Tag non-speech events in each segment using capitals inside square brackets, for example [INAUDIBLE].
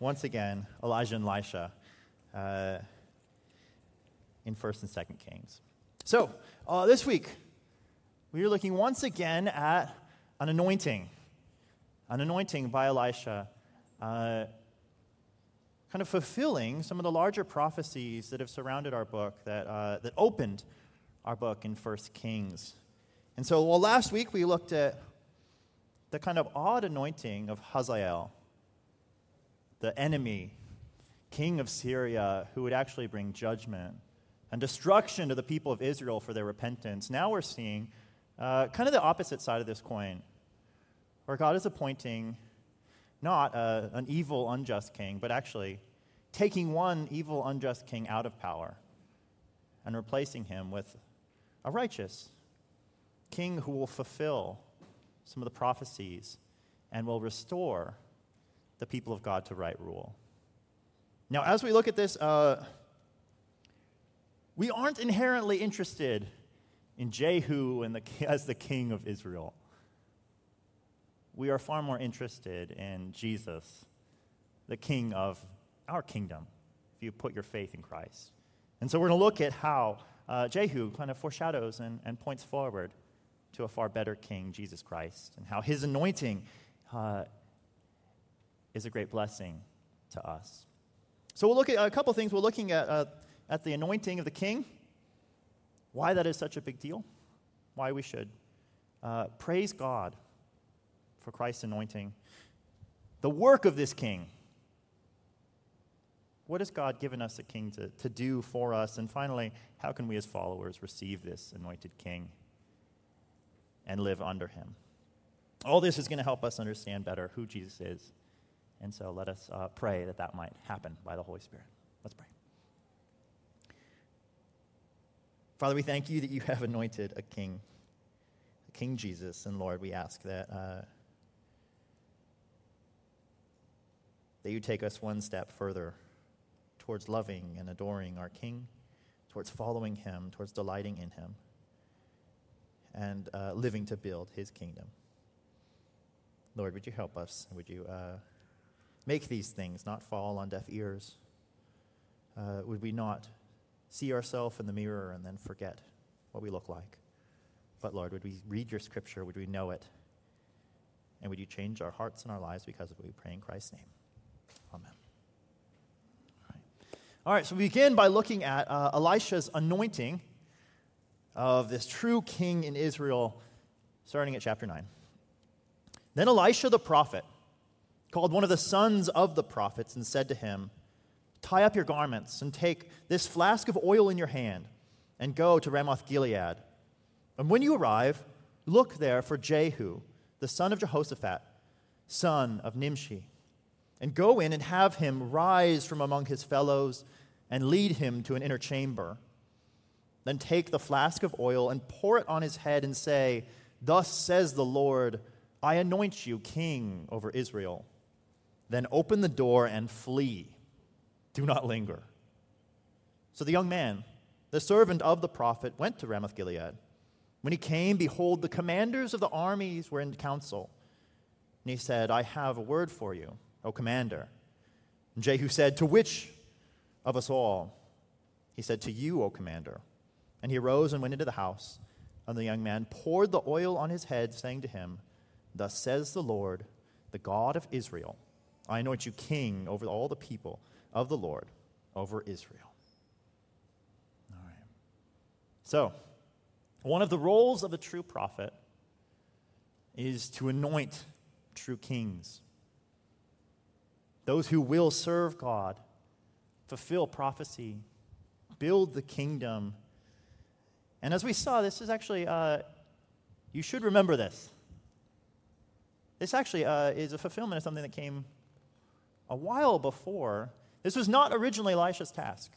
once again Elijah and Elisha uh, in 1st and 2nd Kings. So, uh, this week, we are looking once again at an anointing, an anointing by Elisha, uh, kind of fulfilling some of the larger prophecies that have surrounded our book, that, uh, that opened our book in 1st Kings. And so, well, last week we looked at the kind of odd anointing of Hazael, the enemy, king of Syria, who would actually bring judgment and destruction to the people of Israel for their repentance. Now we're seeing uh, kind of the opposite side of this coin, where God is appointing not a, an evil, unjust king, but actually taking one evil, unjust king out of power and replacing him with a righteous king who will fulfill some of the prophecies and will restore the people of God to right rule. Now, as we look at this, uh, we aren't inherently interested in Jehu and the, [LAUGHS] as the king of Israel. We are far more interested in Jesus, the king of our kingdom, if you put your faith in Christ. And so we're going to look at how uh, Jehu kind of foreshadows and, and points forward to a far better king, Jesus Christ, and how his anointing uh, is a great blessing to us. So we'll look at a couple things. We're looking at, uh, at the anointing of the king, why that is such a big deal, why we should uh, praise God for Christ's anointing, the work of this king. What has God given us a king to, to do for us? And finally, how can we as followers receive this anointed king and live under him? All this is going to help us understand better who Jesus is. And so let us uh, pray that that might happen by the Holy Spirit. Let's pray. Father, we thank you that you have anointed a king, King Jesus. And Lord, we ask that, uh, that you take us one step further towards loving and adoring our King, towards following him, towards delighting in him, and uh, living to build his kingdom. Lord, would you help us? Would you uh, make these things not fall on deaf ears? Uh, would we not see ourselves in the mirror and then forget what we look like. But Lord, would we read your scripture? Would we know it? And would you change our hearts and our lives because of it? We pray in Christ's name. Amen. All right, so we begin by looking at uh, Elisha's anointing of this true king in Israel, starting at chapter 9. Then Elisha the prophet called one of the sons of the prophets and said to him, Tie up your garments and take this flask of oil in your hand and go to Ramoth Gilead. And when you arrive, look there for Jehu, the son of Jehoshaphat, son of Nimshi, and go in and have him rise from among his fellows and lead him to an inner chamber. Then take the flask of oil and pour it on his head and say, Thus says the Lord, I anoint you king over Israel. Then open the door and flee. Do not linger. So the young man, the servant of the prophet, went to Ramoth Gilead. When he came, behold, the commanders of the armies were in council. And he said, I have a word for you, O commander. And Jehu said, To which of us all? He said, To you, O commander. And he arose and went into the house. And the young man poured the oil on his head, saying to him, Thus says the Lord, the God of Israel I anoint you king over all the people of the Lord over Israel. All right. So, one of the roles of a true prophet is to anoint true kings. Those who will serve God, fulfill prophecy, build the kingdom. And as we saw, this is actually, uh, you should remember this. This actually uh, is a fulfillment of something that came a while before this was not originally Elisha's task.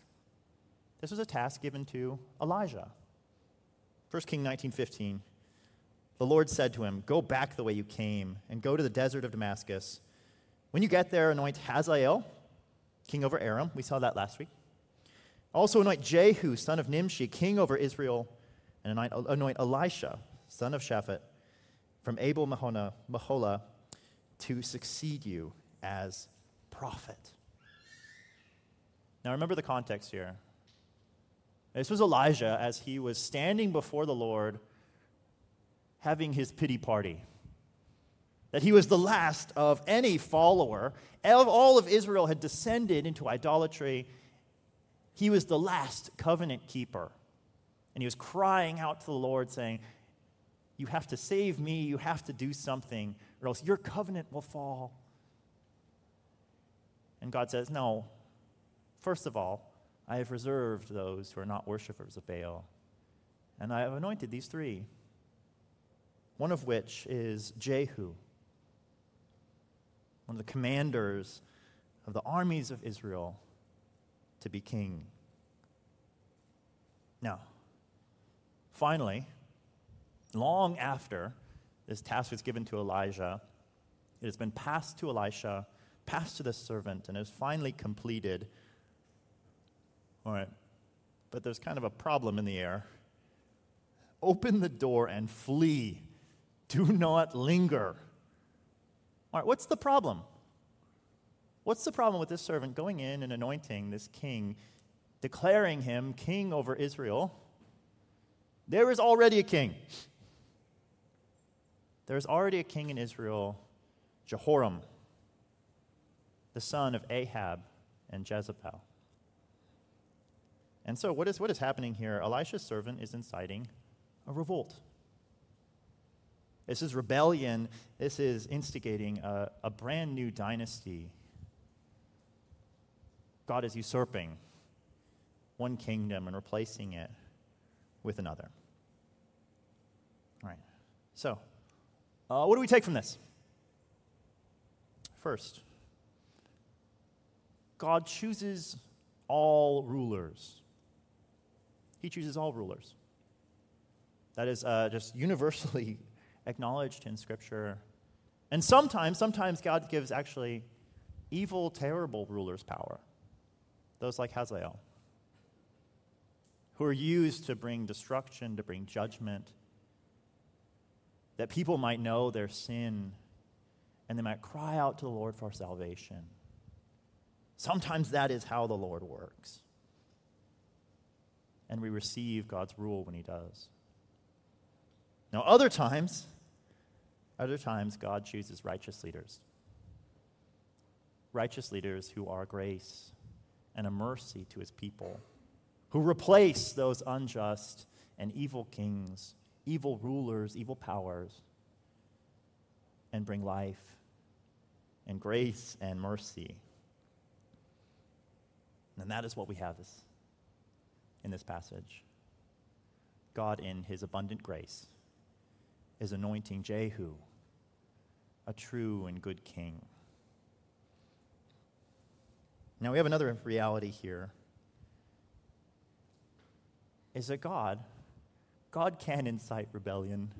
This was a task given to Elijah. 1 King 19:15. The Lord said to him, "Go back the way you came and go to the desert of Damascus. When you get there, anoint Hazael, king over Aram. We saw that last week. Also anoint Jehu, son of Nimshi, king over Israel, and anoint, Elisha, son of Shaphat, from Abel Meholah, to succeed you as prophet. Now remember the context here. This was Elijah as he was standing before the Lord having his pity party. That he was the last of any follower. All of Israel had descended into idolatry. He was the last covenant keeper. And he was crying out to the Lord, saying, You have to save me. You have to do something, or else your covenant will fall. And God says, No. First of all, I have reserved those who are not worshippers of Baal. And I have anointed these three, one of which is Jehu, one of the commanders of the armies of Israel, to be king. Now, finally, long after this task was given to Elijah, it has been passed to Elisha, passed to the servant, and it was finally completed all right. But there's kind of a problem in the air. Open the door and flee. Do not linger. All right, what's the problem? What's the problem with this servant going in and anointing this king, declaring him king over Israel? There is already a king. There is already a king in Israel, Jehoram, the son of Ahab and Jezebel. And so, what is, what is happening here? Elisha's servant is inciting a revolt. This is rebellion. This is instigating a, a brand new dynasty. God is usurping one kingdom and replacing it with another. All right. So, uh, what do we take from this? First, God chooses all rulers. He chooses all rulers. That is uh, just [LAUGHS] universally acknowledged in Scripture. And sometimes, sometimes God gives actually evil, terrible rulers power. Those like Hazael, who are used to bring destruction, to bring judgment, that people might know their sin and they might cry out to the Lord for salvation. Sometimes that is how the Lord works and we receive God's rule when He does. Now, other times, other times, God chooses righteous leaders. Righteous leaders who are grace and a mercy to His people, who replace those unjust and evil kings, evil rulers, evil powers, and bring life and grace and mercy. And that is what we have this in this passage. God, in his abundant grace, is anointing Jehu, a true and good king. Now, we have another reality here is that God, God can incite rebellion,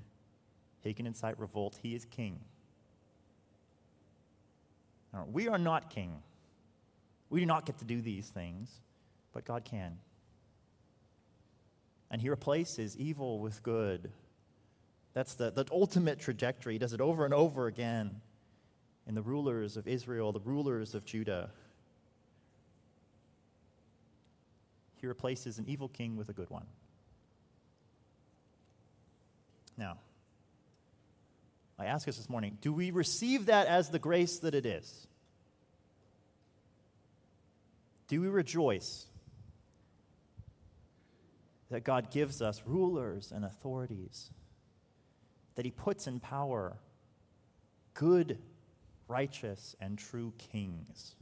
He can incite revolt. He is king. Now, we are not king. We do not get to do these things, but God can and he replaces evil with good. That's the, the ultimate trajectory. He does it over and over again in the rulers of Israel, the rulers of Judah. He replaces an evil king with a good one. Now, I ask us this morning do we receive that as the grace that it is? Do we rejoice that God gives us rulers and authorities, that He puts in power good, righteous, and true kings.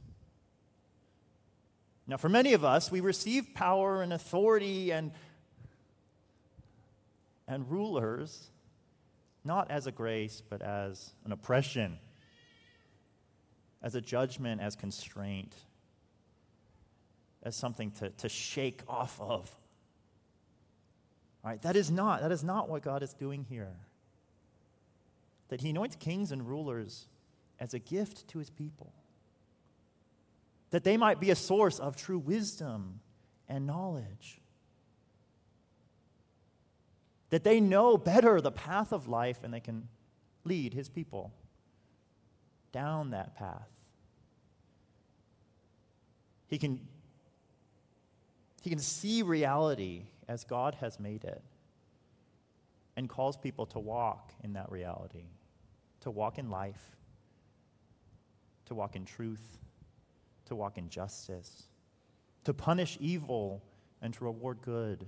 Now, for many of us, we receive power and authority and, and rulers not as a grace, but as an oppression, as a judgment, as constraint, as something to, to shake off of. Right? That is not, that is not what God is doing here. That he anoints kings and rulers as a gift to his people. That they might be a source of true wisdom and knowledge. That they know better the path of life and they can lead his people down that path. He can, he can see reality as God has made it and calls people to walk in that reality, to walk in life, to walk in truth, to walk in justice, to punish evil and to reward good.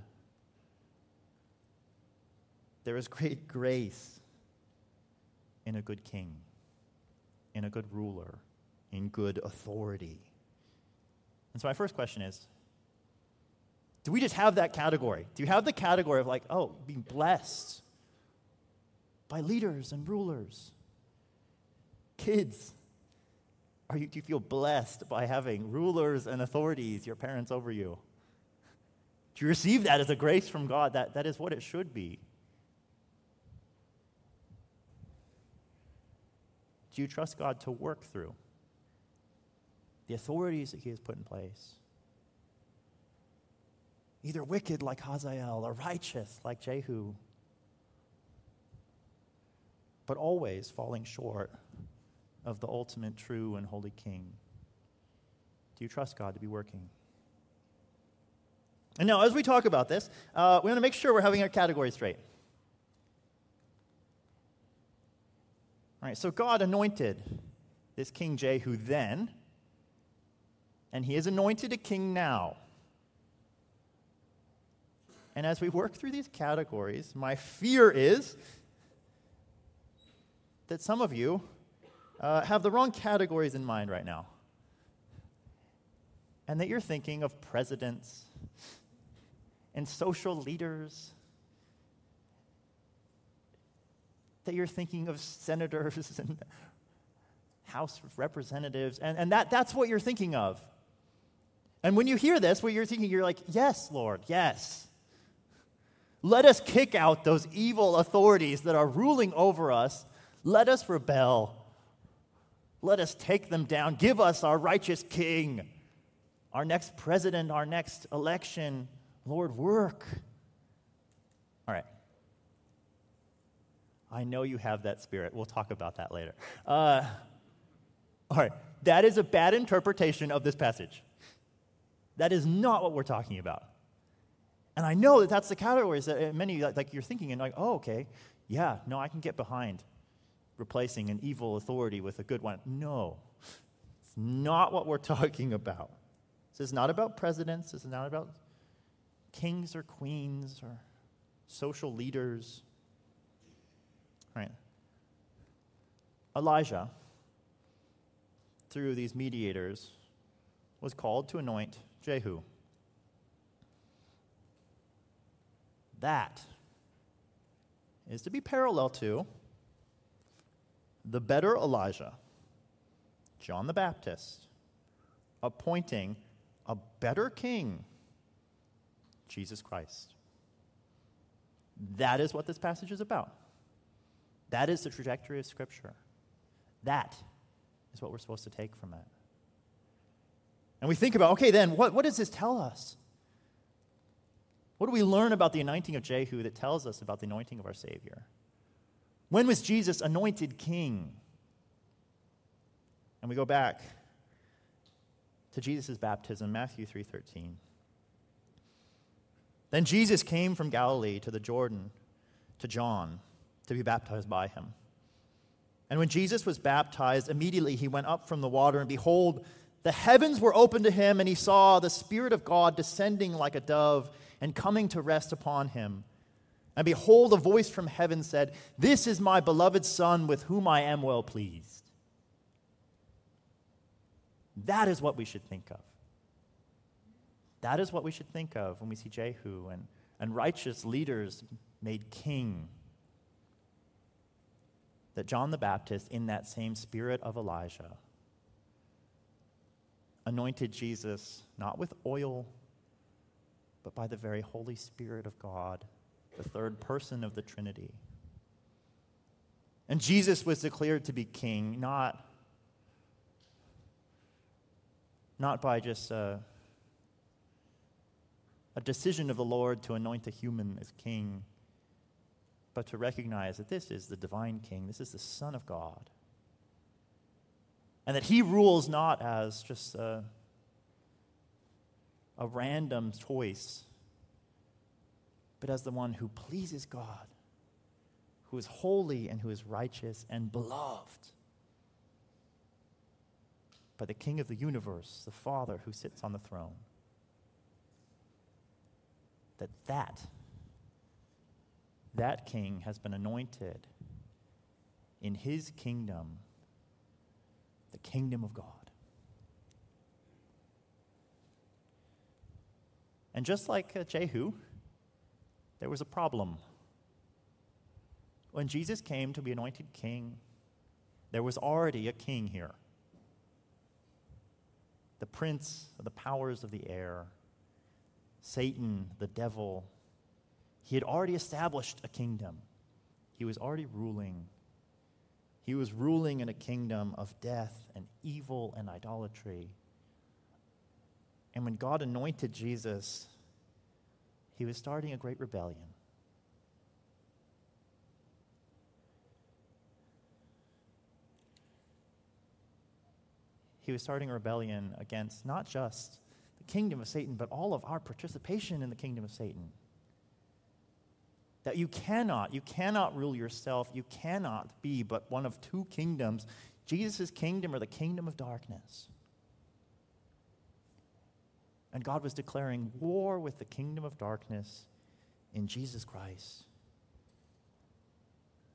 There is great grace in a good king, in a good ruler, in good authority. And so, my first question is do we just have that category? Do you have the category of like, oh, being blessed by leaders and rulers? Kids, are you, do you feel blessed by having rulers and authorities, your parents over you? Do you receive that as a grace from God? That, that is what it should be. Do you trust God to work through the authorities that He has put in place? Either wicked like Hazael or righteous like Jehu, but always falling short of the ultimate true and holy King. Do you trust God to be working? And now, as we talk about this, uh, we want to make sure we're having our categories straight. All right, so God anointed this King Jehu then, and he is anointed a king now. And as we work through these categories, my fear is that some of you uh, have the wrong categories in mind right now. And that you're thinking of presidents and social leaders that you're thinking of senators [LAUGHS] and House of Representatives, and, and that, that's what you're thinking of. And when you hear this, what you're thinking, you're like, yes, Lord, yes. Let us kick out those evil authorities that are ruling over us. Let us rebel. Let us take them down. Give us our righteous king, our next president, our next election. Lord, work. All right. I know you have that spirit. We'll talk about that later. Uh, all right, that is a bad interpretation of this passage. That is not what we're talking about. And I know that that's the categories that uh, many like you're thinking and like, oh, okay, yeah, no, I can get behind replacing an evil authority with a good one. No, it's not what we're [LAUGHS] talking about. This is not about presidents. This is not about kings or queens or social leaders. Right? Elijah, through these mediators, was called to anoint Jehu. That is to be parallel to the better Elijah, John the Baptist, appointing a better king, Jesus Christ. That is what this passage is about. That is the trajectory of Scripture. That is what we're supposed to take from it. And we think about okay, then, what, what does this tell us? What do we learn about the anointing of Jehu that tells us about the anointing of our Savior? When was Jesus anointed king? And we go back to Jesus' baptism, Matthew 3:13. Then Jesus came from Galilee to the Jordan to John to be baptized by him. And when Jesus was baptized, immediately he went up from the water, and behold, the heavens were opened to him, and he saw the Spirit of God descending like a dove and coming to rest upon him. And behold, a voice from heaven said, This is my beloved Son, with whom I am well pleased. That is what we should think of. That is what we should think of when we see Jehu and, and righteous leaders made king that John the Baptist, in that same spirit of Elijah, anointed Jesus not with oil, but by the very Holy Spirit of God, the third person of the Trinity. And Jesus was declared to be king, not, not by just a, a decision of the Lord to anoint a human as king but to recognize that this is the divine king, this is the Son of God. And that he rules not as just a, a random choice, but as the one who pleases God, who is holy and who is righteous and beloved by the King of the universe, the Father who sits on the throne. That that, that king has been anointed in his kingdom, kingdom of God. And just like uh, Jehu, there was a problem. When Jesus came to be anointed king, there was already a king here. The prince of the powers of the air, Satan, the devil, he had already established a kingdom. He was already ruling. He was ruling in a kingdom of death and evil and idolatry. And when God anointed Jesus, he was starting a great rebellion. He was starting a rebellion against not just the kingdom of Satan, but all of our participation in the kingdom of Satan. That you cannot, you cannot rule yourself. You cannot be but one of two kingdoms Jesus' kingdom or the kingdom of darkness. And God was declaring war with the kingdom of darkness in Jesus Christ,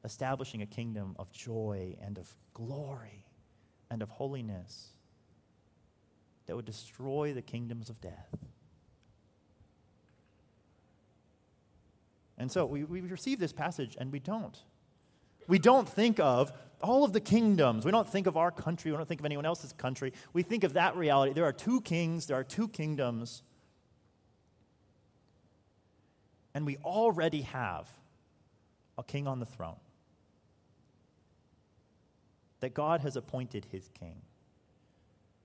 establishing a kingdom of joy and of glory and of holiness that would destroy the kingdoms of death. And so we, we receive this passage and we don't. We don't think of all of the kingdoms. We don't think of our country. We don't think of anyone else's country. We think of that reality. There are two kings, there are two kingdoms. And we already have a king on the throne. That God has appointed his king.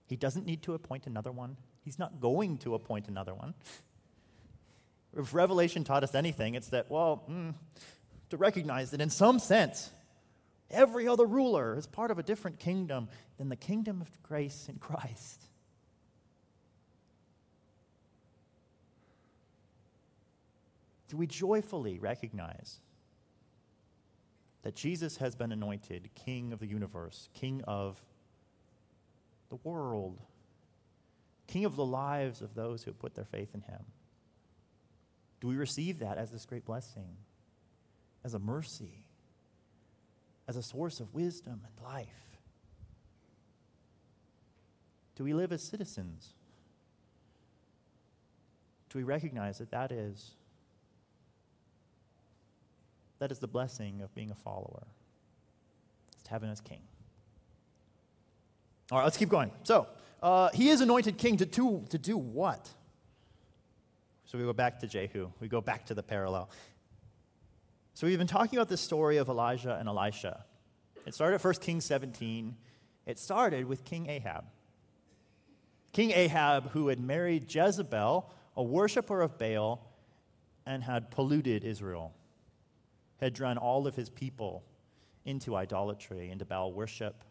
He doesn't need to appoint another one, he's not going to appoint another one. If Revelation taught us anything, it's that, well, mm, to recognize that in some sense, every other ruler is part of a different kingdom than the kingdom of grace in Christ. Do we joyfully recognize that Jesus has been anointed King of the universe, King of the world, King of the lives of those who put their faith in Him? Do we receive that as this great blessing, as a mercy, as a source of wisdom and life? Do we live as citizens? Do we recognize that that is that is the blessing of being a follower? It's having us king. All right, let's keep going. So, uh, he is anointed king to do, to do what? So we go back to Jehu. We go back to the parallel. So we've been talking about the story of Elijah and Elisha. It started at 1 Kings 17. It started with King Ahab. King Ahab, who had married Jezebel, a worshiper of Baal, and had polluted Israel, had drawn all of his people into idolatry, into Baal worship.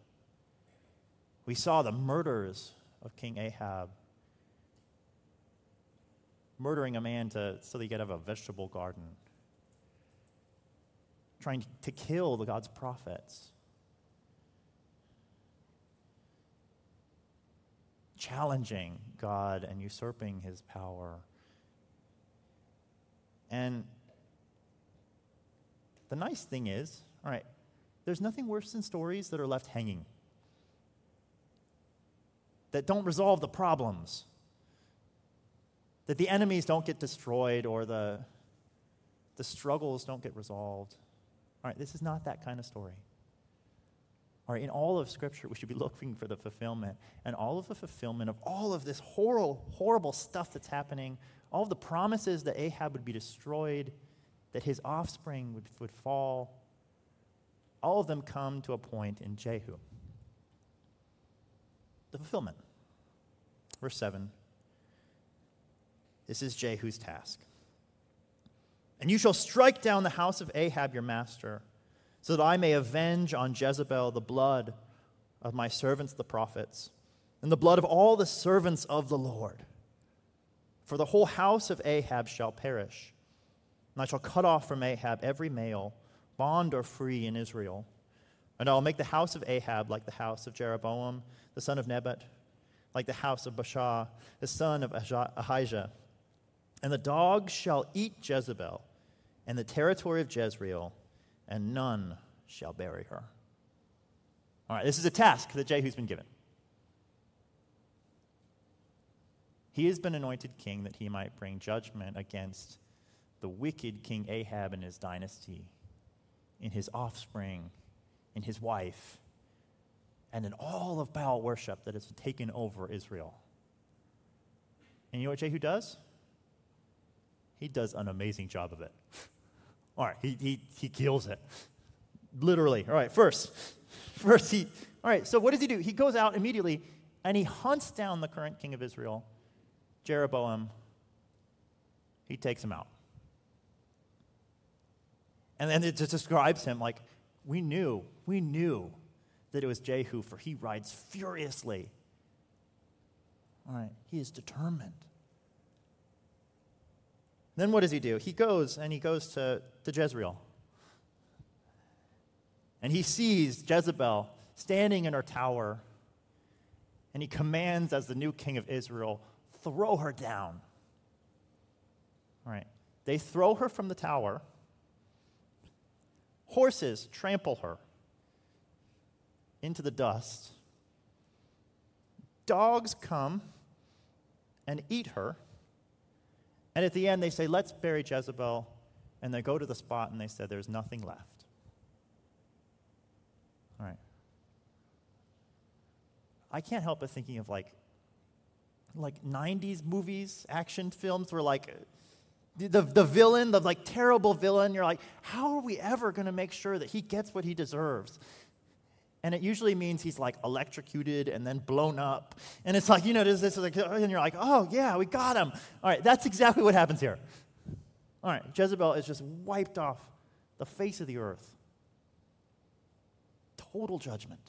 We saw the murders of King Ahab murdering a man to, so that he could have a vegetable garden, trying to kill the God's prophets, challenging God and usurping his power. And the nice thing is, all right, there's nothing worse than stories that are left hanging, that don't resolve the problems that the enemies don't get destroyed or the, the struggles don't get resolved. All right, this is not that kind of story. All right, in all of Scripture, we should be [LAUGHS] looking for the fulfillment. And all of the fulfillment of all of this horrible, horrible stuff that's happening, all of the promises that Ahab would be destroyed, that his offspring would, would fall, all of them come to a point in Jehu. The fulfillment. Verse 7 this is Jehu's task. And you shall strike down the house of Ahab your master, so that I may avenge on Jezebel the blood of my servants the prophets, and the blood of all the servants of the Lord. For the whole house of Ahab shall perish. And I shall cut off from Ahab every male, bond or free in Israel. And I will make the house of Ahab like the house of Jeroboam, the son of Nebat, like the house of Baasha, the son of Ahijah. And the dogs shall eat Jezebel and the territory of Jezreel, and none shall bury her. All right, this is a task that Jehu's been given. He has been anointed king that he might bring judgment against the wicked King Ahab and his dynasty, in his offspring, in his wife, and in all of Baal worship that has taken over Israel. And you know what Jehu does? He does an amazing job of it. all right, he, he, he kills it. Literally. All right, first, first he, all right, so what does he do? He goes out immediately and he hunts down the current king of Israel Jeroboam, he takes him out. And then it just describes him like, we knew, we knew that it was Jehu, for he rides furiously. All right, he is determined. Then what does he do? He goes and he goes to, to Jezreel. And he sees Jezebel standing in her tower. And he commands, as the new king of Israel, throw her down. All right. They throw her from the tower. Horses trample her into the dust. Dogs come and eat her. And at the end, they say, Let's bury Jezebel. And they go to the spot and they said, There's nothing left. All right. I can't help but thinking of like like 90s movies, action films where like the, the villain, the like terrible villain, you're like, how are we ever going to make sure that he gets what he deserves? And it usually means he's like electrocuted and then blown up. And it's like, you know, this, this, like, and you're like, oh, yeah, we got him. All right, that's exactly what happens here. All right, Jezebel is just wiped off the face of the earth. Total judgment.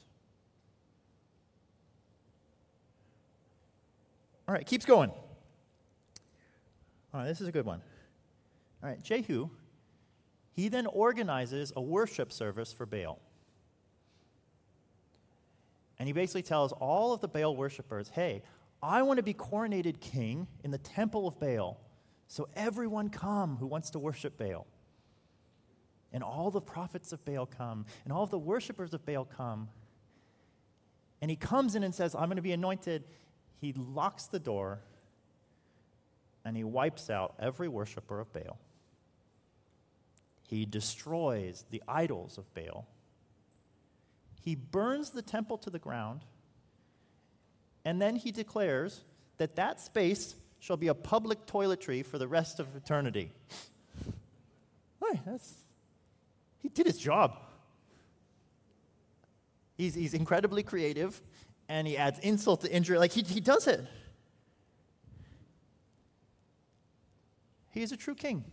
All right, keeps going. All right, this is a good one. All right, Jehu, he then organizes a worship service for Baal. And he basically tells all of the Baal worshippers, hey, I want to be coronated king in the temple of Baal. So everyone come who wants to worship Baal. And all the prophets of Baal come, and all the worshippers of Baal come. And he comes in and says, I'm going to be anointed he locks the door and he wipes out every worshiper of Baal. He destroys the idols of Baal. He burns the temple to the ground. And then he declares that that space shall be a public toiletry for the rest of eternity. Hey, that's, he did his job. He's, he's incredibly creative and he adds insult to injury. Like he, he does it. He is a true king.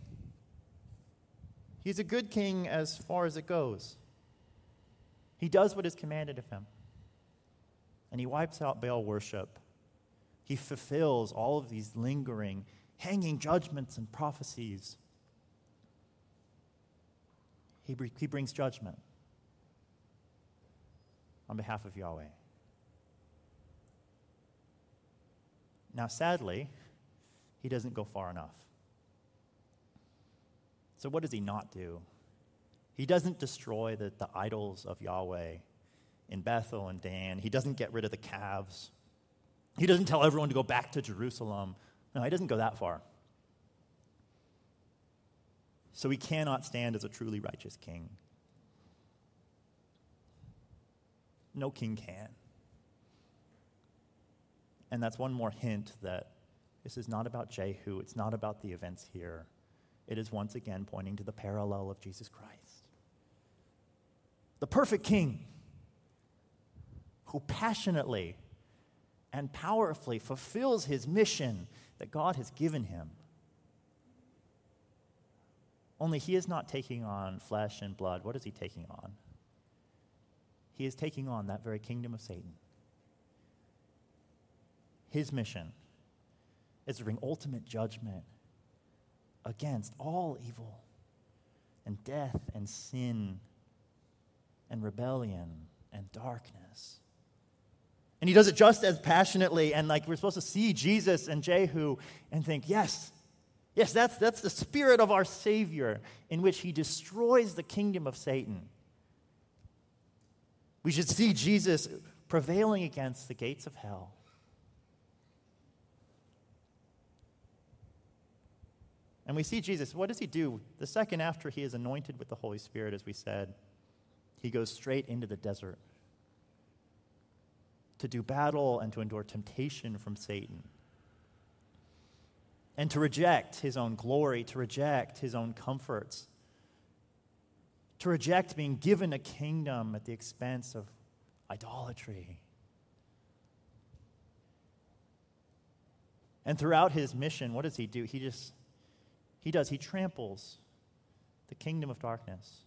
He's a good king as far as it goes. He does what is commanded of him. And he wipes out Baal worship. He fulfills all of these lingering, hanging judgments and prophecies. He, he brings judgment on behalf of Yahweh. Now, sadly, he doesn't go far enough. So, what does he not do? He doesn't destroy the, the idols of Yahweh in Bethel and Dan. He doesn't get rid of the calves. He doesn't tell everyone to go back to Jerusalem. No, he doesn't go that far. So he cannot stand as a truly righteous king. No king can. And that's one more hint that this is not about Jehu, it's not about the events here. It is once again pointing to the parallel of Jesus Christ. The perfect king who passionately and powerfully fulfills his mission that God has given him. Only he is not taking on flesh and blood. What is he taking on? He is taking on that very kingdom of Satan his mission is to bring ultimate judgment against all evil and death and sin and rebellion and darkness. And he does it just as passionately. And like we're supposed to see Jesus and Jehu and think, yes, yes, that's, that's the spirit of our Savior in which he destroys the kingdom of Satan. We should see Jesus prevailing against the gates of hell. And we see Jesus, what does he do? The second after he is anointed with the Holy Spirit, as we said, he goes straight into the desert to do battle and to endure temptation from Satan. And to reject his own glory, to reject his own comforts, to reject being given a kingdom at the expense of idolatry. And throughout his mission, what does he do? He just, he does, he tramples the kingdom of darkness.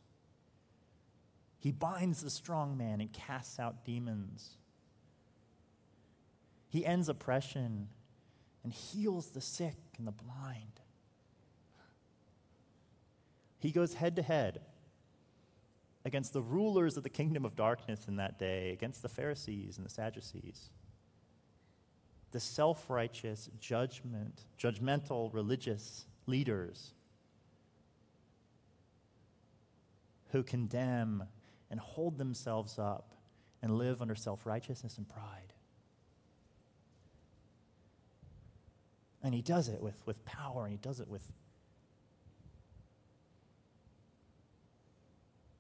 He binds the strong man and casts out demons. He ends oppression and heals the sick and the blind. He goes head to head against the rulers of the kingdom of darkness in that day, against the Pharisees and the Sadducees. The self righteous, judgment, judgmental religious leaders who condemn and hold themselves up and live under self righteousness and pride. And he does it with, with power, and he does it with,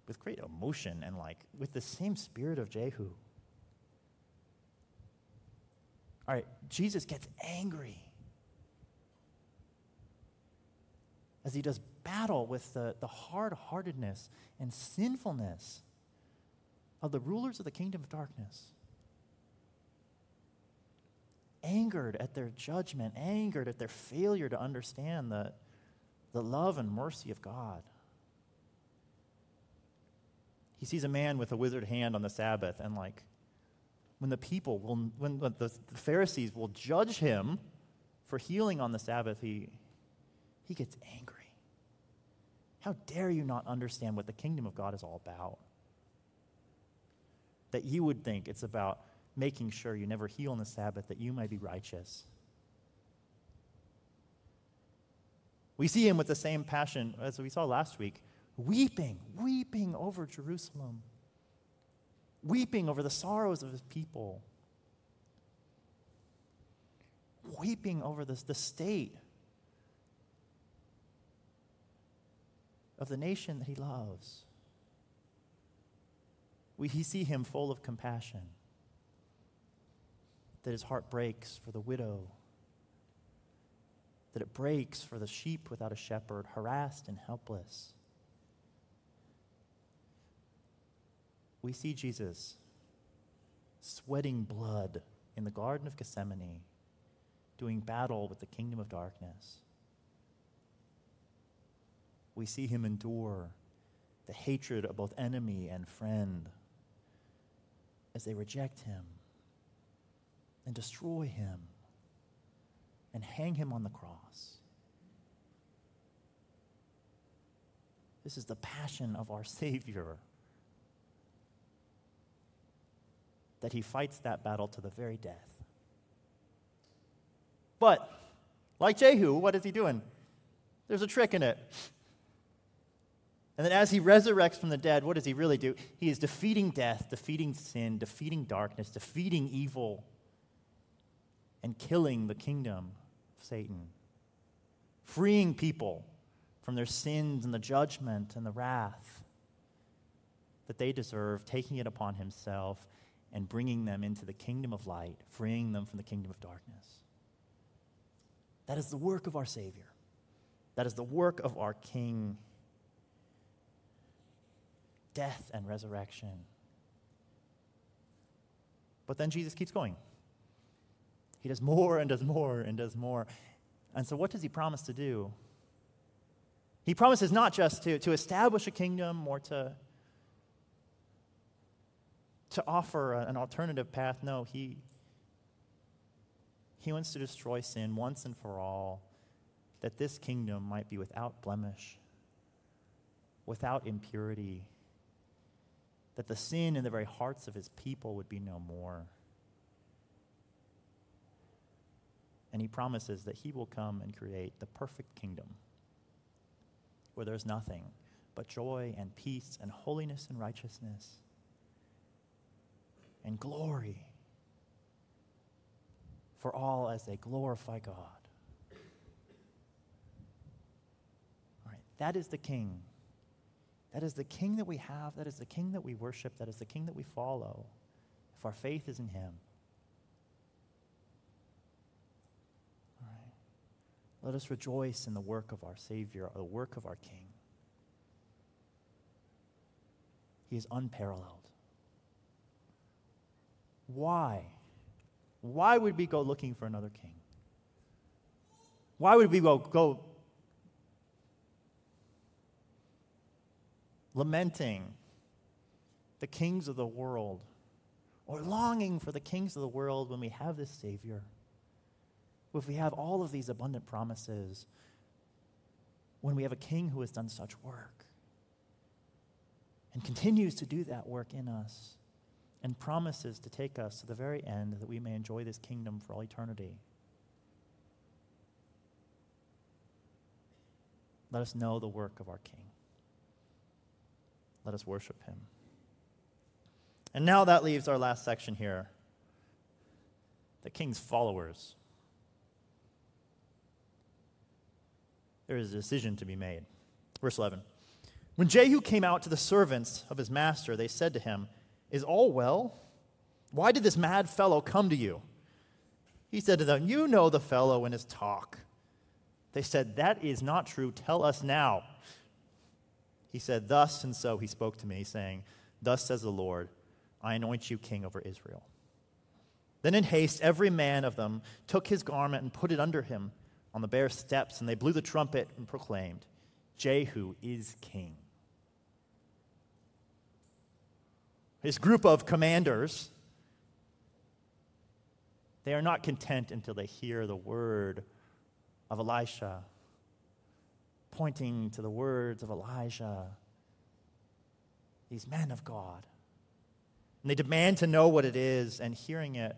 with great emotion and like with the same spirit of Jehu. All right, Jesus gets angry as he does battle with the, the hard heartedness and sinfulness of the rulers of the kingdom of darkness angered at their judgment, angered at their failure to understand the, the love and mercy of God. He sees a man with a withered hand on the Sabbath, and like, when the people will, when the, the Pharisees will judge him for healing on the Sabbath, he, he gets angry. How dare you not understand what the kingdom of God is all about? That you would think it's about making sure you never heal on the Sabbath that you might be righteous. We see him with the same passion as we saw last week, weeping, weeping over Jerusalem, weeping over the sorrows of his people, weeping over this, the state of the nation that he loves. We see him full of compassion that his heart breaks for the widow, that it breaks for the sheep without a shepherd, harassed and helpless. We see Jesus sweating blood in the Garden of Gethsemane, doing battle with the kingdom of darkness. We see him endure the hatred of both enemy and friend as they reject him and destroy him and hang him on the cross. This is the passion of our [LAUGHS] Savior. That he fights that battle to the very death. But, like Jehu, what is he doing? There's a trick in it. And then as he resurrects from the dead, what does he really do? He is defeating death, defeating sin, defeating darkness, defeating evil and killing the kingdom of Satan, freeing people from their sins and the judgment and the wrath that they deserve, taking it upon himself and bringing them into the kingdom of light, freeing them from the kingdom of darkness. That is the work of our Savior. That is the work of our King. Death and resurrection. But then Jesus keeps going. He does more and does more and does more. And so, what does he promise to do? He promises not just to, to establish a kingdom or to, to offer an alternative path. No, he, He wants to destroy sin once and for all, that this kingdom might be without blemish, without impurity, that the sin in the very hearts of his people would be no more. And he promises that he will come and create the perfect kingdom where there's nothing but joy and peace and holiness and righteousness and glory for all as they glorify God. All right, that is the king. That is the king that we have. That is the king that we worship. That is the king that we follow if our faith is in him. Let us rejoice in the work of our Savior, the work of our King. He is unparalleled. Why? Why would we go looking for another king? Why would we go, go lamenting the kings of the world or longing for the kings of the world when we have this Savior? if we have all of these abundant promises, when we have a king who has done such work and continues to do that work in us and promises to take us to the very end that we may enjoy this kingdom for all eternity. Let us know the work of our King. Let us worship him. And now that leaves our last section here the king's followers. there is a decision to be made. Verse 11. When Jehu came out to the servants of his master, they said to him, Is all well? Why did this mad fellow come to you? He said to them, You know the fellow and his talk. They said, That is not true. Tell us now. He said, Thus and so he spoke to me, saying, Thus says the Lord, I anoint you king over Israel. Then in haste, every man of them took his garment and put it under him on the bare steps, and they blew the trumpet and proclaimed, Jehu is king. His group of commanders, they are not content until they hear the word of Elisha, pointing to the words of Elijah, these men of God. And they demand to know what it is, and hearing it,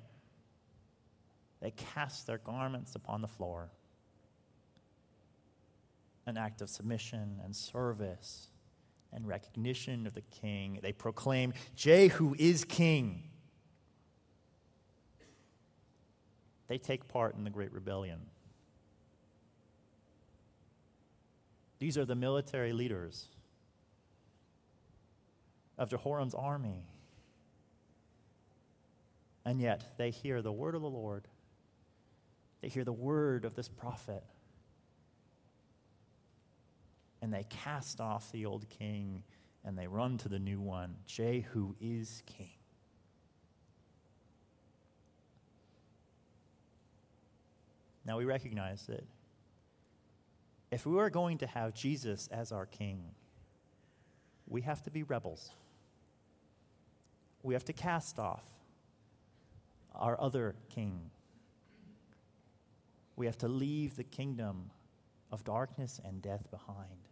they cast their garments upon the floor an act of submission and service and recognition of the king. They proclaim, Jehu is king. They take part in the Great Rebellion. These are the military leaders of Jehoram's army. And yet they hear the word of the Lord. They hear the word of this prophet and they cast off the old king and they run to the new one. Jehu is king. Now we recognize that if we are going to have Jesus as our king, we have to be rebels. We have to cast off our other king. We have to leave the kingdom of darkness and death behind.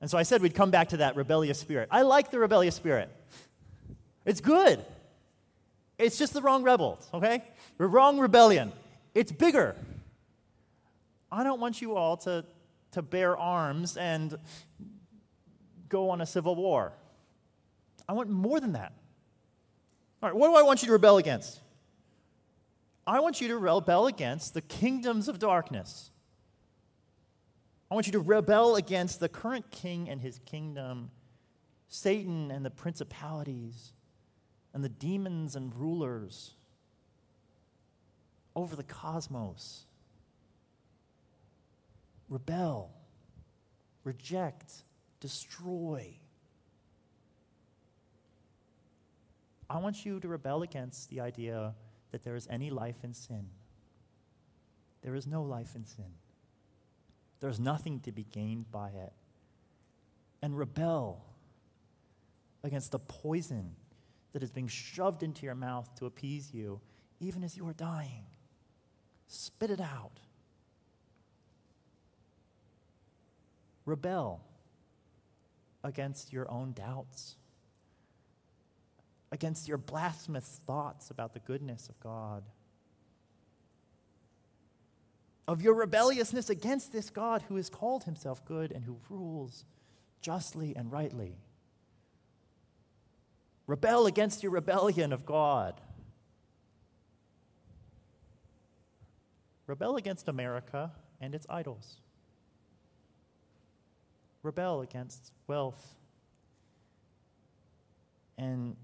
And so I said we'd come back to that rebellious spirit. I like the rebellious spirit, it's good. It's just the wrong rebels, okay? The wrong rebellion. It's bigger. I don't want you all to, to bear arms and go on a civil war. I want more than that. All right, what do I want you to rebel against? I want you to rebel against the kingdoms of darkness. I want you to rebel against the current king and his kingdom, Satan and the principalities, and the demons and rulers over the cosmos. Rebel, reject, destroy. I want you to rebel against the idea that there is any life in sin. There is no life in sin. There's nothing to be gained by it. And rebel against the poison that is being shoved into your mouth to appease you even as you are dying. Spit it out. Rebel against your own doubts, against your blasphemous thoughts about the goodness of God, of your rebelliousness against this God who has called himself good and who rules justly and rightly. Rebel against your rebellion of God. Rebel against America and its idols. Rebel against wealth and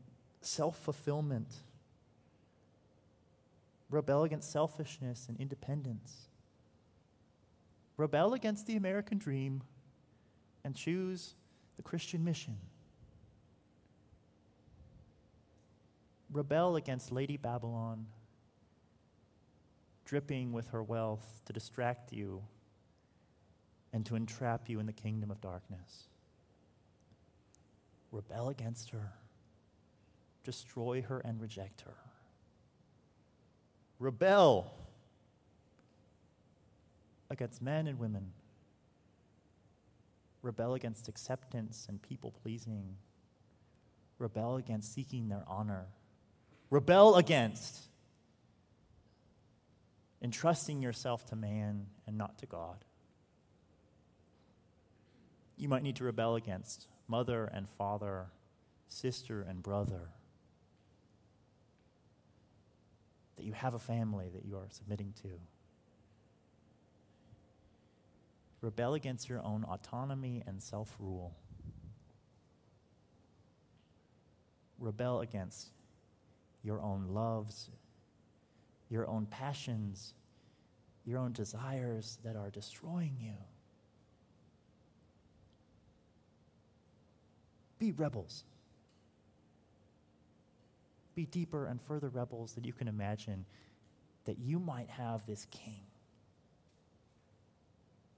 self fulfillment. Rebel against selfishness and independence. Rebel against the American dream and choose the Christian mission. Rebel against Lady Babylon dripping with her wealth to distract you and to entrap you in the kingdom of darkness. Rebel against her, destroy her, and reject her. Rebel against men and women. Rebel against acceptance and people pleasing. Rebel against seeking their honor. Rebel against entrusting yourself to man and not to God. You might need to rebel against mother and father, sister and brother. That you have a family that you are submitting to. Rebel against your own autonomy and self rule. Rebel against your own loves your own passions, your own desires that are destroying you. Be rebels. Be deeper and further rebels that you can imagine that you might have this king,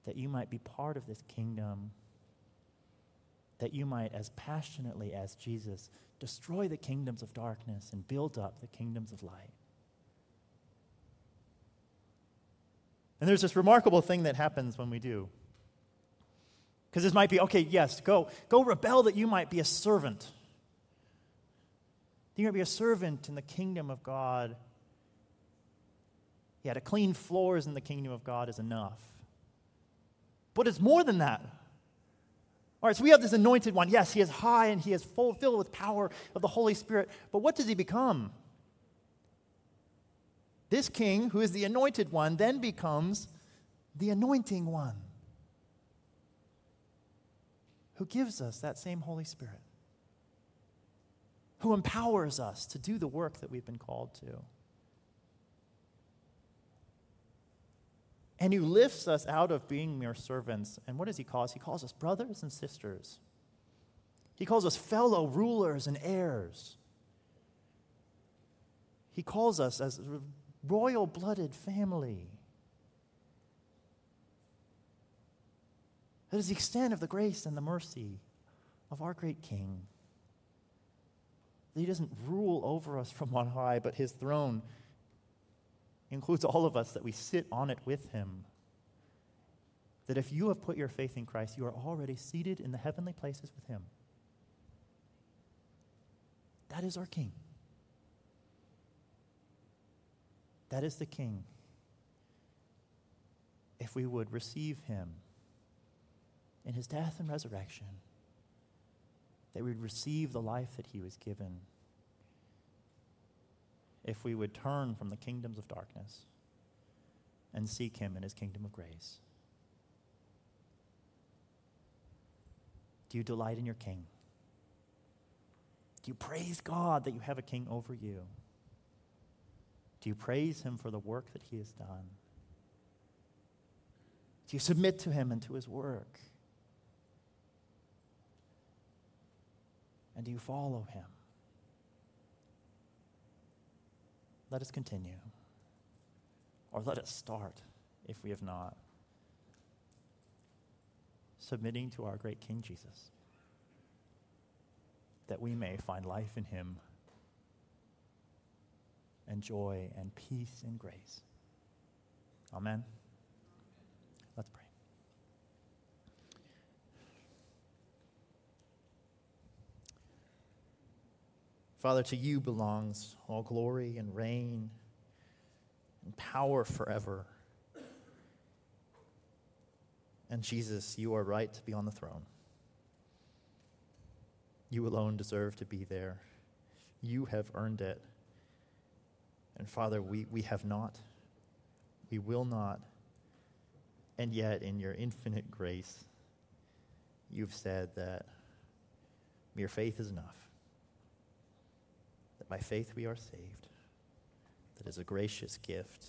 that you might be part of this kingdom, that you might, as passionately as Jesus, destroy the kingdoms of darkness and build up the kingdoms of light. And there's this remarkable thing that happens when we do. Because this might be, okay, yes, go, go rebel that you might be a servant. You might be a servant in the kingdom of God. Yeah, to clean floors in the kingdom of God is enough. But it's more than that. All right, so we have this anointed one. Yes, he is high and he is full, filled with power of the Holy Spirit. But what does he become? This king, who is the anointed one, then becomes the anointing one who gives us that same Holy Spirit, who empowers us to do the work that we've been called to. And who lifts us out of being mere servants. And what does he call us? He calls us brothers and sisters. He calls us fellow rulers and heirs. He calls us as royal blooded family. That is the extent of the grace and the mercy of our great King. That he doesn't rule over us from on high, but his throne includes all of us that we sit on it with him. That if you have put your faith in Christ, you are already seated in the heavenly places with him. That is our King. That is the King. If we would receive him in his death and resurrection, that we would receive the life that he was given, if we would turn from the kingdoms of darkness and seek him in his kingdom of grace. Do you delight in your king? Do you praise God that you have a king over you? Do you praise him for the work that he has done? Do you submit to him and to his work? And do you follow him? Let us continue. Or let us start if we have not. Submitting to our great King Jesus, that we may find life in him and joy and peace and grace. Amen. Let's pray. Father, to you belongs all glory and reign and power forever. And Jesus, you are right to be on the throne. You alone deserve to be there. You have earned it. And Father, we, we have not. We will not. And yet, in your infinite grace, you've said that mere faith is enough. That by faith we are saved. That is a gracious gift.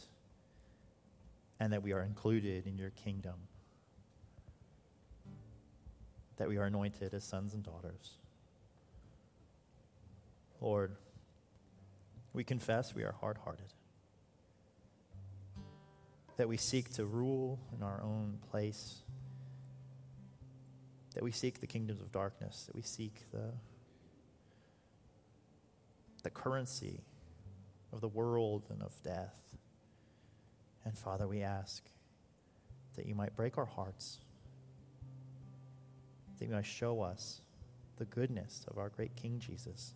And that we are included in your kingdom. That we are anointed as sons and daughters. Lord, we confess we are hard hearted, that we seek to rule in our own place, that we seek the kingdoms of darkness, that we seek the, the currency of the world and of death. And Father, we ask that you might break our hearts, that you might show us the goodness of our great King Jesus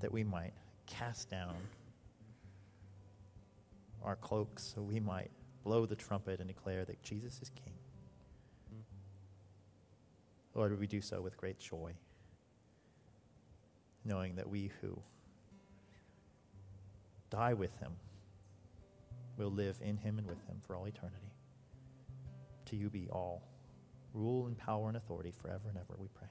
that we might cast down our cloaks so we might blow the trumpet and declare that Jesus is King. Mm-hmm. Lord, we do so with great joy, knowing that we who die with him will live in him and with him for all eternity. To you be all rule and power and authority forever and ever, we pray.